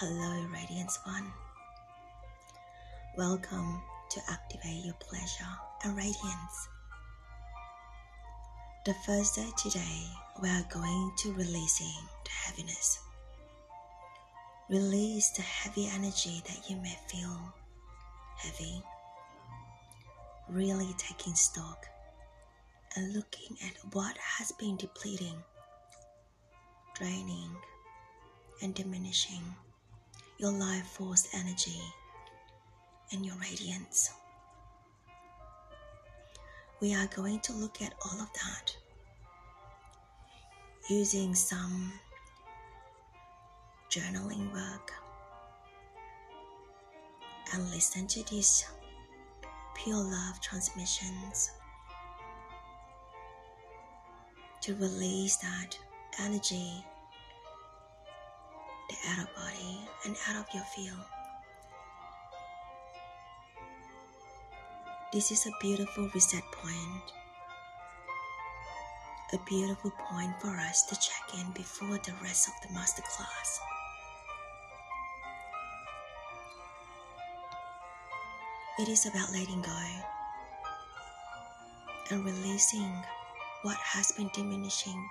Hello, Radiance One. Welcome to activate your pleasure and radiance. The first day today, we are going to releasing the heaviness. Release the heavy energy that you may feel heavy. Really taking stock and looking at what has been depleting, draining, and diminishing your life force energy and your radiance. We are going to look at all of that using some journaling work and listen to these pure love transmissions to release that energy the outer body and out of your field. This is a beautiful reset point, a beautiful point for us to check in before the rest of the masterclass. It is about letting go and releasing what has been diminishing,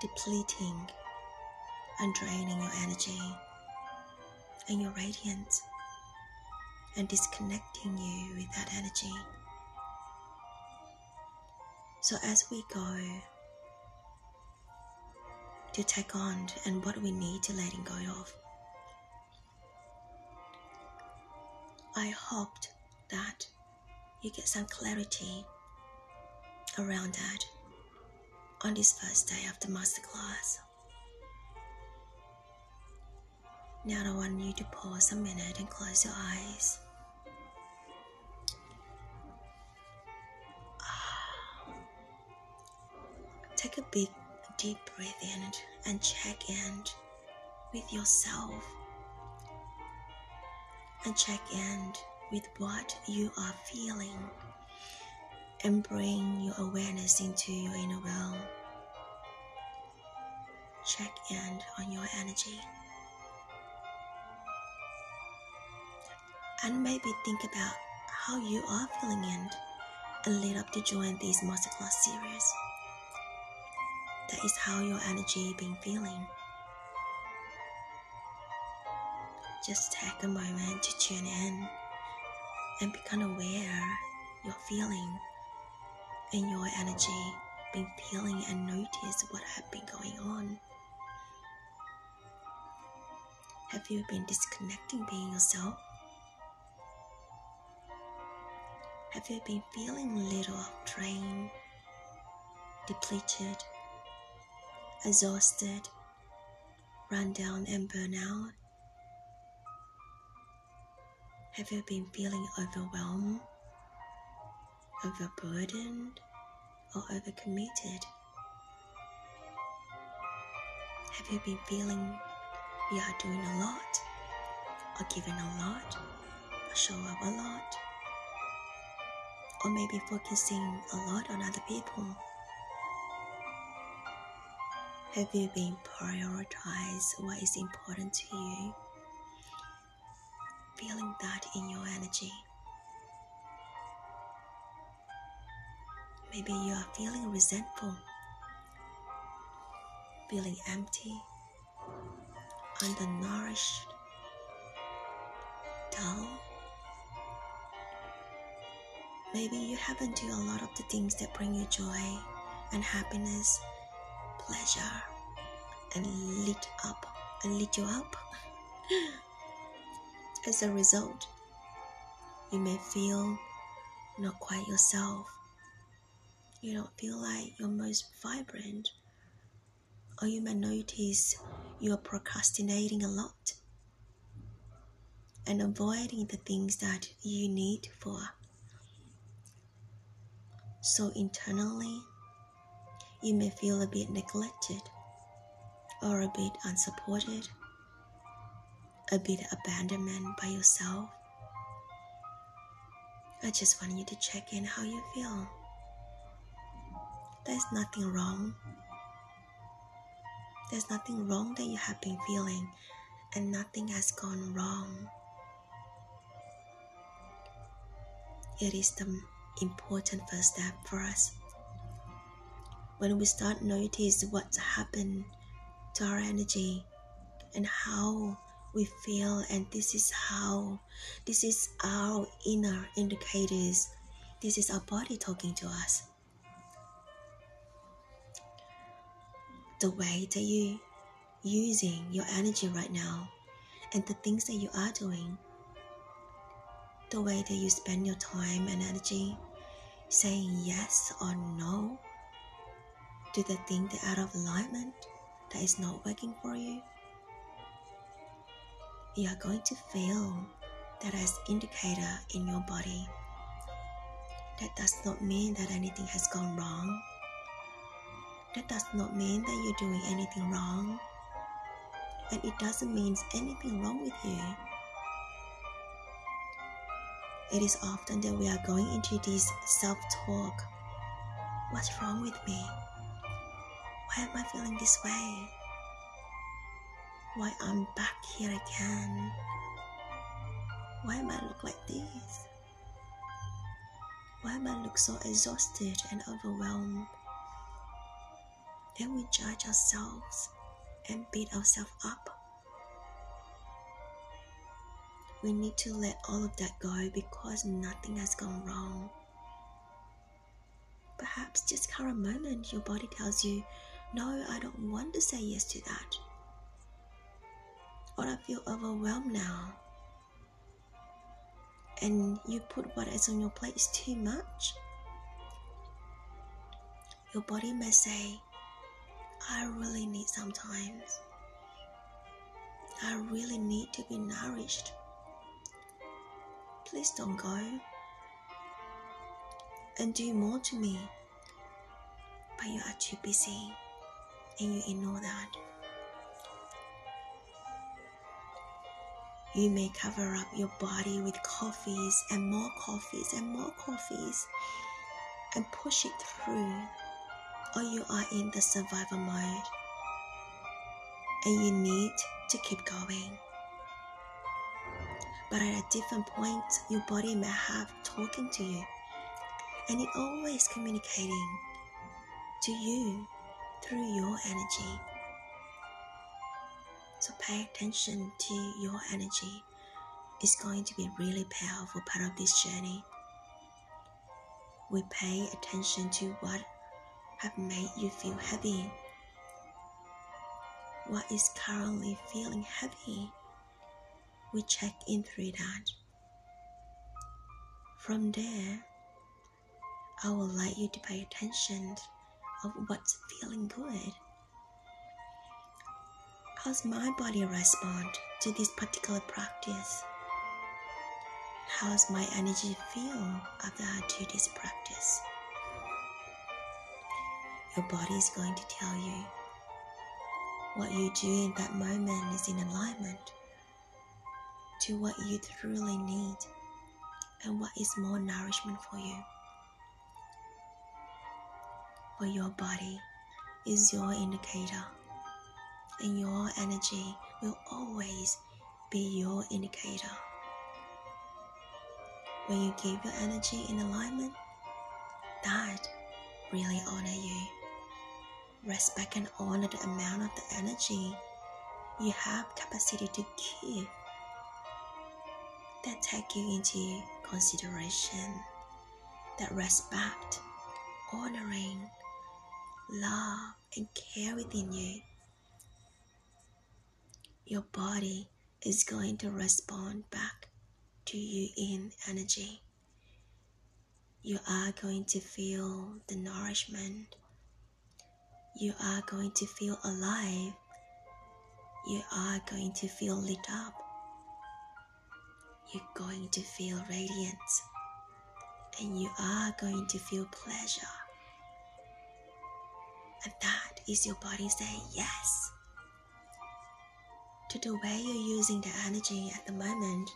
depleting, and draining your energy and your radiance and disconnecting you with that energy. So, as we go to take on and what we need to letting go of, I hoped that you get some clarity around that on this first day of the masterclass. Now I want you to pause a minute and close your eyes. Ah. Take a big, deep breath in and check in with yourself and check in with what you are feeling and bring your awareness into your inner world. Check in on your energy. And maybe think about how you are feeling in and lead up to join this masterclass series. That is how your energy been feeling. Just take a moment to tune in and become aware you're feeling and your energy been feeling and notice what have been going on. Have you been disconnecting being yourself? Have you been feeling a little drained, depleted, exhausted, run down and burn out? Have you been feeling overwhelmed, overburdened, or overcommitted? Have you been feeling you are doing a lot, or giving a lot, or show up a lot, or maybe focusing a lot on other people? Have you been prioritize what is important to you? Feeling that in your energy. Maybe you are feeling resentful, feeling empty, undernourished, dull. Maybe you haven't done a lot of the things that bring you joy and happiness, pleasure, and lit up and lit you up. As a result, you may feel not quite yourself. You don't feel like you're most vibrant, or you may notice you're procrastinating a lot and avoiding the things that you need for. So internally, you may feel a bit neglected or a bit unsupported, a bit abandonment by yourself. I just want you to check in how you feel. There's nothing wrong. There's nothing wrong that you have been feeling and nothing has gone wrong. It is the important first step for us. When we start notice what's happened to our energy and how we feel and this is how this is our inner indicators this is our body talking to us the way that you using your energy right now and the things that you are doing the way that you spend your time and energy saying yes or no to the thing that out of alignment that is not working for you you are going to feel that as indicator in your body. That does not mean that anything has gone wrong. That does not mean that you're doing anything wrong. And it doesn't mean anything wrong with you. It is often that we are going into this self talk. What's wrong with me? Why am I feeling this way? Why I'm back here again? Why am I look like this? Why am I look so exhausted and overwhelmed? Then we judge ourselves and beat ourselves up. We need to let all of that go because nothing has gone wrong. Perhaps just current moment your body tells you, No, I don't want to say yes to that or I feel overwhelmed now. And you put what is on your plate is too much. Your body may say, I really need some time. I really need to be nourished. Please don't go and do more to me. But you are too busy and you ignore that. You may cover up your body with coffees and more coffees and more coffees and push it through, or you are in the survival mode and you need to keep going. But at a different point, your body may have talking to you and it always communicating to you through your energy. So pay attention to your energy. It's going to be a really powerful part of this journey. We pay attention to what have made you feel heavy. What is currently feeling heavy? We check in through that. From there, I would like you to pay attention of what's feeling good How's my body respond to this particular practice? How's my energy feel after I do this practice? Your body is going to tell you what you do in that moment is in alignment to what you truly need and what is more nourishment for you. For your body is your indicator and your energy will always be your indicator. When you give your energy in alignment, that really honor you. Respect and honor the amount of the energy you have capacity to give. That you into consideration. That respect, honoring, love, and care within you your body is going to respond back to you in energy. You are going to feel the nourishment. You are going to feel alive. You are going to feel lit up. You're going to feel radiant And you are going to feel pleasure. And that is your body saying yes to the way you're using the energy at the moment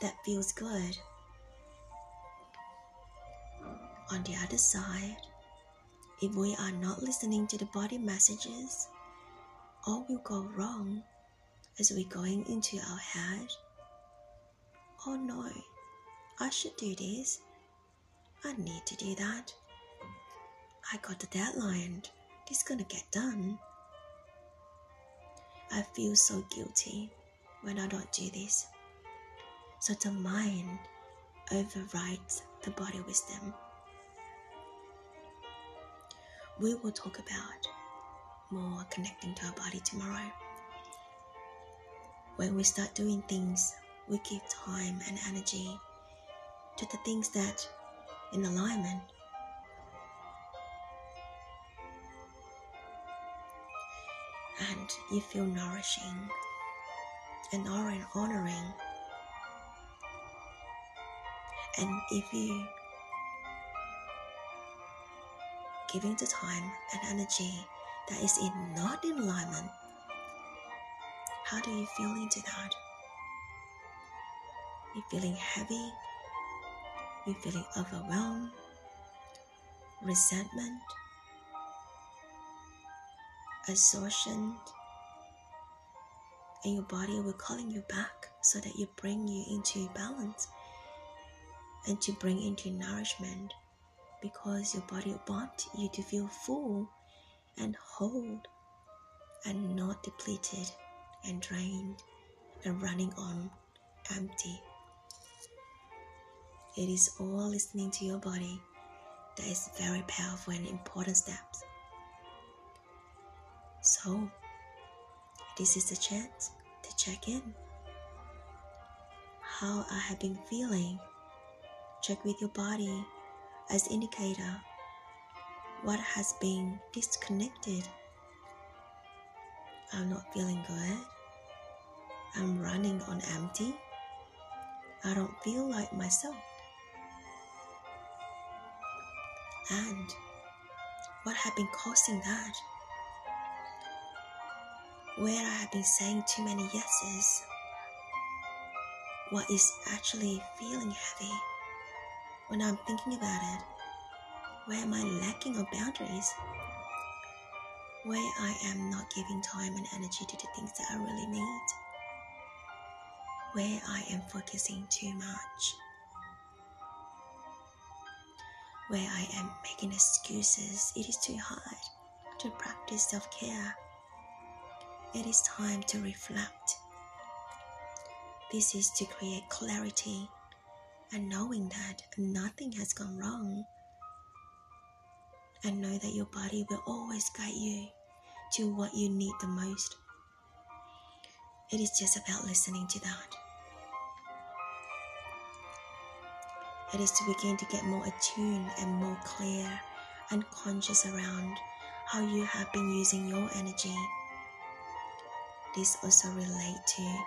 that feels good. On the other side, if we are not listening to the body messages, all will go wrong as we're going into our head. Oh no, I should do this. I need to do that. I got the deadline. This gonna get done. I feel so guilty when I don't do this. So the mind overrides the body wisdom. We will talk about more connecting to our body tomorrow. When we start doing things, we give time and energy to the things that in alignment. And you feel nourishing and honoring. And if you giving the time and energy that is in not in alignment, how do you feel into that? You're feeling heavy, you're feeling overwhelmed, resentment, exhaustion, and your body will calling you back so that you bring you into balance and to bring into nourishment because your body wants you to feel full and whole and not depleted and drained and running on empty. It is all listening to your body that is very powerful and important steps. So, this is the chance to check in. How I have been feeling. Check with your body as indicator what has been disconnected. I'm not feeling good. I'm running on empty. I don't feel like myself. And what have been causing that? Where I have been saying too many yeses. What is actually feeling heavy when I'm thinking about it? Where am I lacking of boundaries? Where I am not giving time and energy to the things that I really need? Where I am focusing too much? Where I am making excuses, it is too hard to practice self care. It is time to reflect. This is to create clarity and knowing that nothing has gone wrong and know that your body will always guide you to what you need the most. It is just about listening to that. It is to begin to get more attuned and more clear and conscious around how you have been using your energy. This also relate to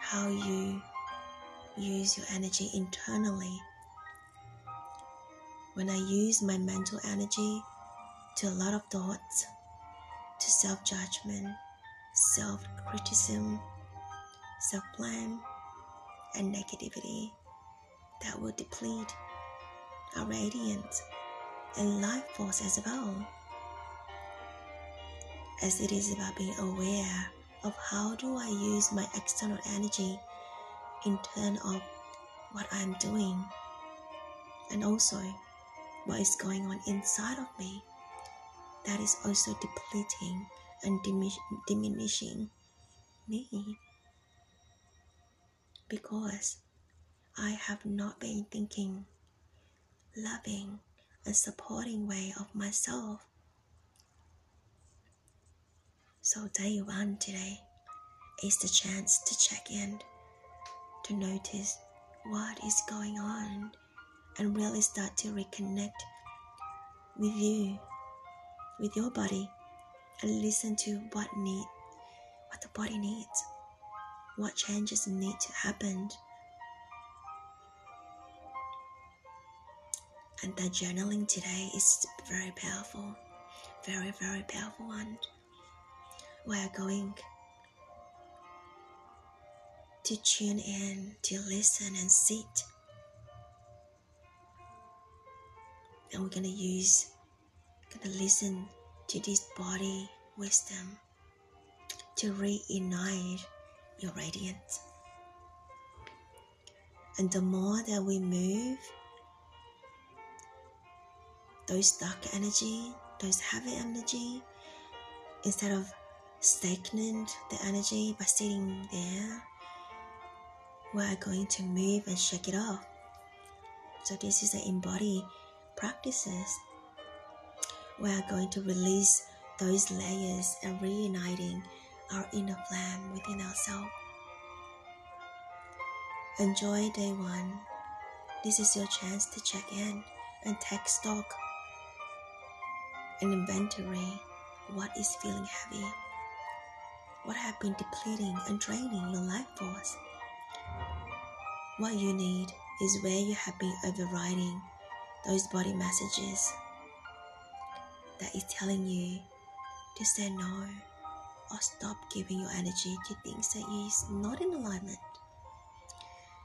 how you use your energy internally when I use my mental energy to a lot of thoughts, to self judgment, self criticism, self blame, and negativity that will deplete our radiance and life force as well. As it is about being aware of how do I use my external energy in turn of what I'm doing and also what is going on inside of me that is also depleting and diminishing me because I have not been thinking loving and supporting way of myself. So day one today is the chance to check in, to notice what is going on and really start to reconnect with you, with your body, and listen to what need, what the body needs, what changes need to happen. And that journaling today is very powerful, very, very powerful one. We are going to tune in, to listen and sit and we're gonna use gonna listen to this body wisdom to reignite you're radiant. And the more that we move, those dark energy, those heavy energy, instead of stagnant the energy by sitting there, we are going to move and shake it off. So this is the embody practices. We are going to release those layers and reuniting our inner flame within ourselves. Enjoy day one. This is your chance to check in and take stock and inventory what is feeling heavy, what have been depleting and draining your life force. What you need is where you have been overriding those body messages that is telling you to say no or stop giving your energy to things that is not in alignment.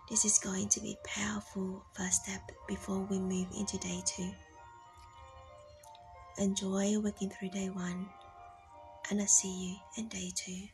This is going to be powerful first step before we move into day two. Enjoy working through day one, and I'll see you in day two.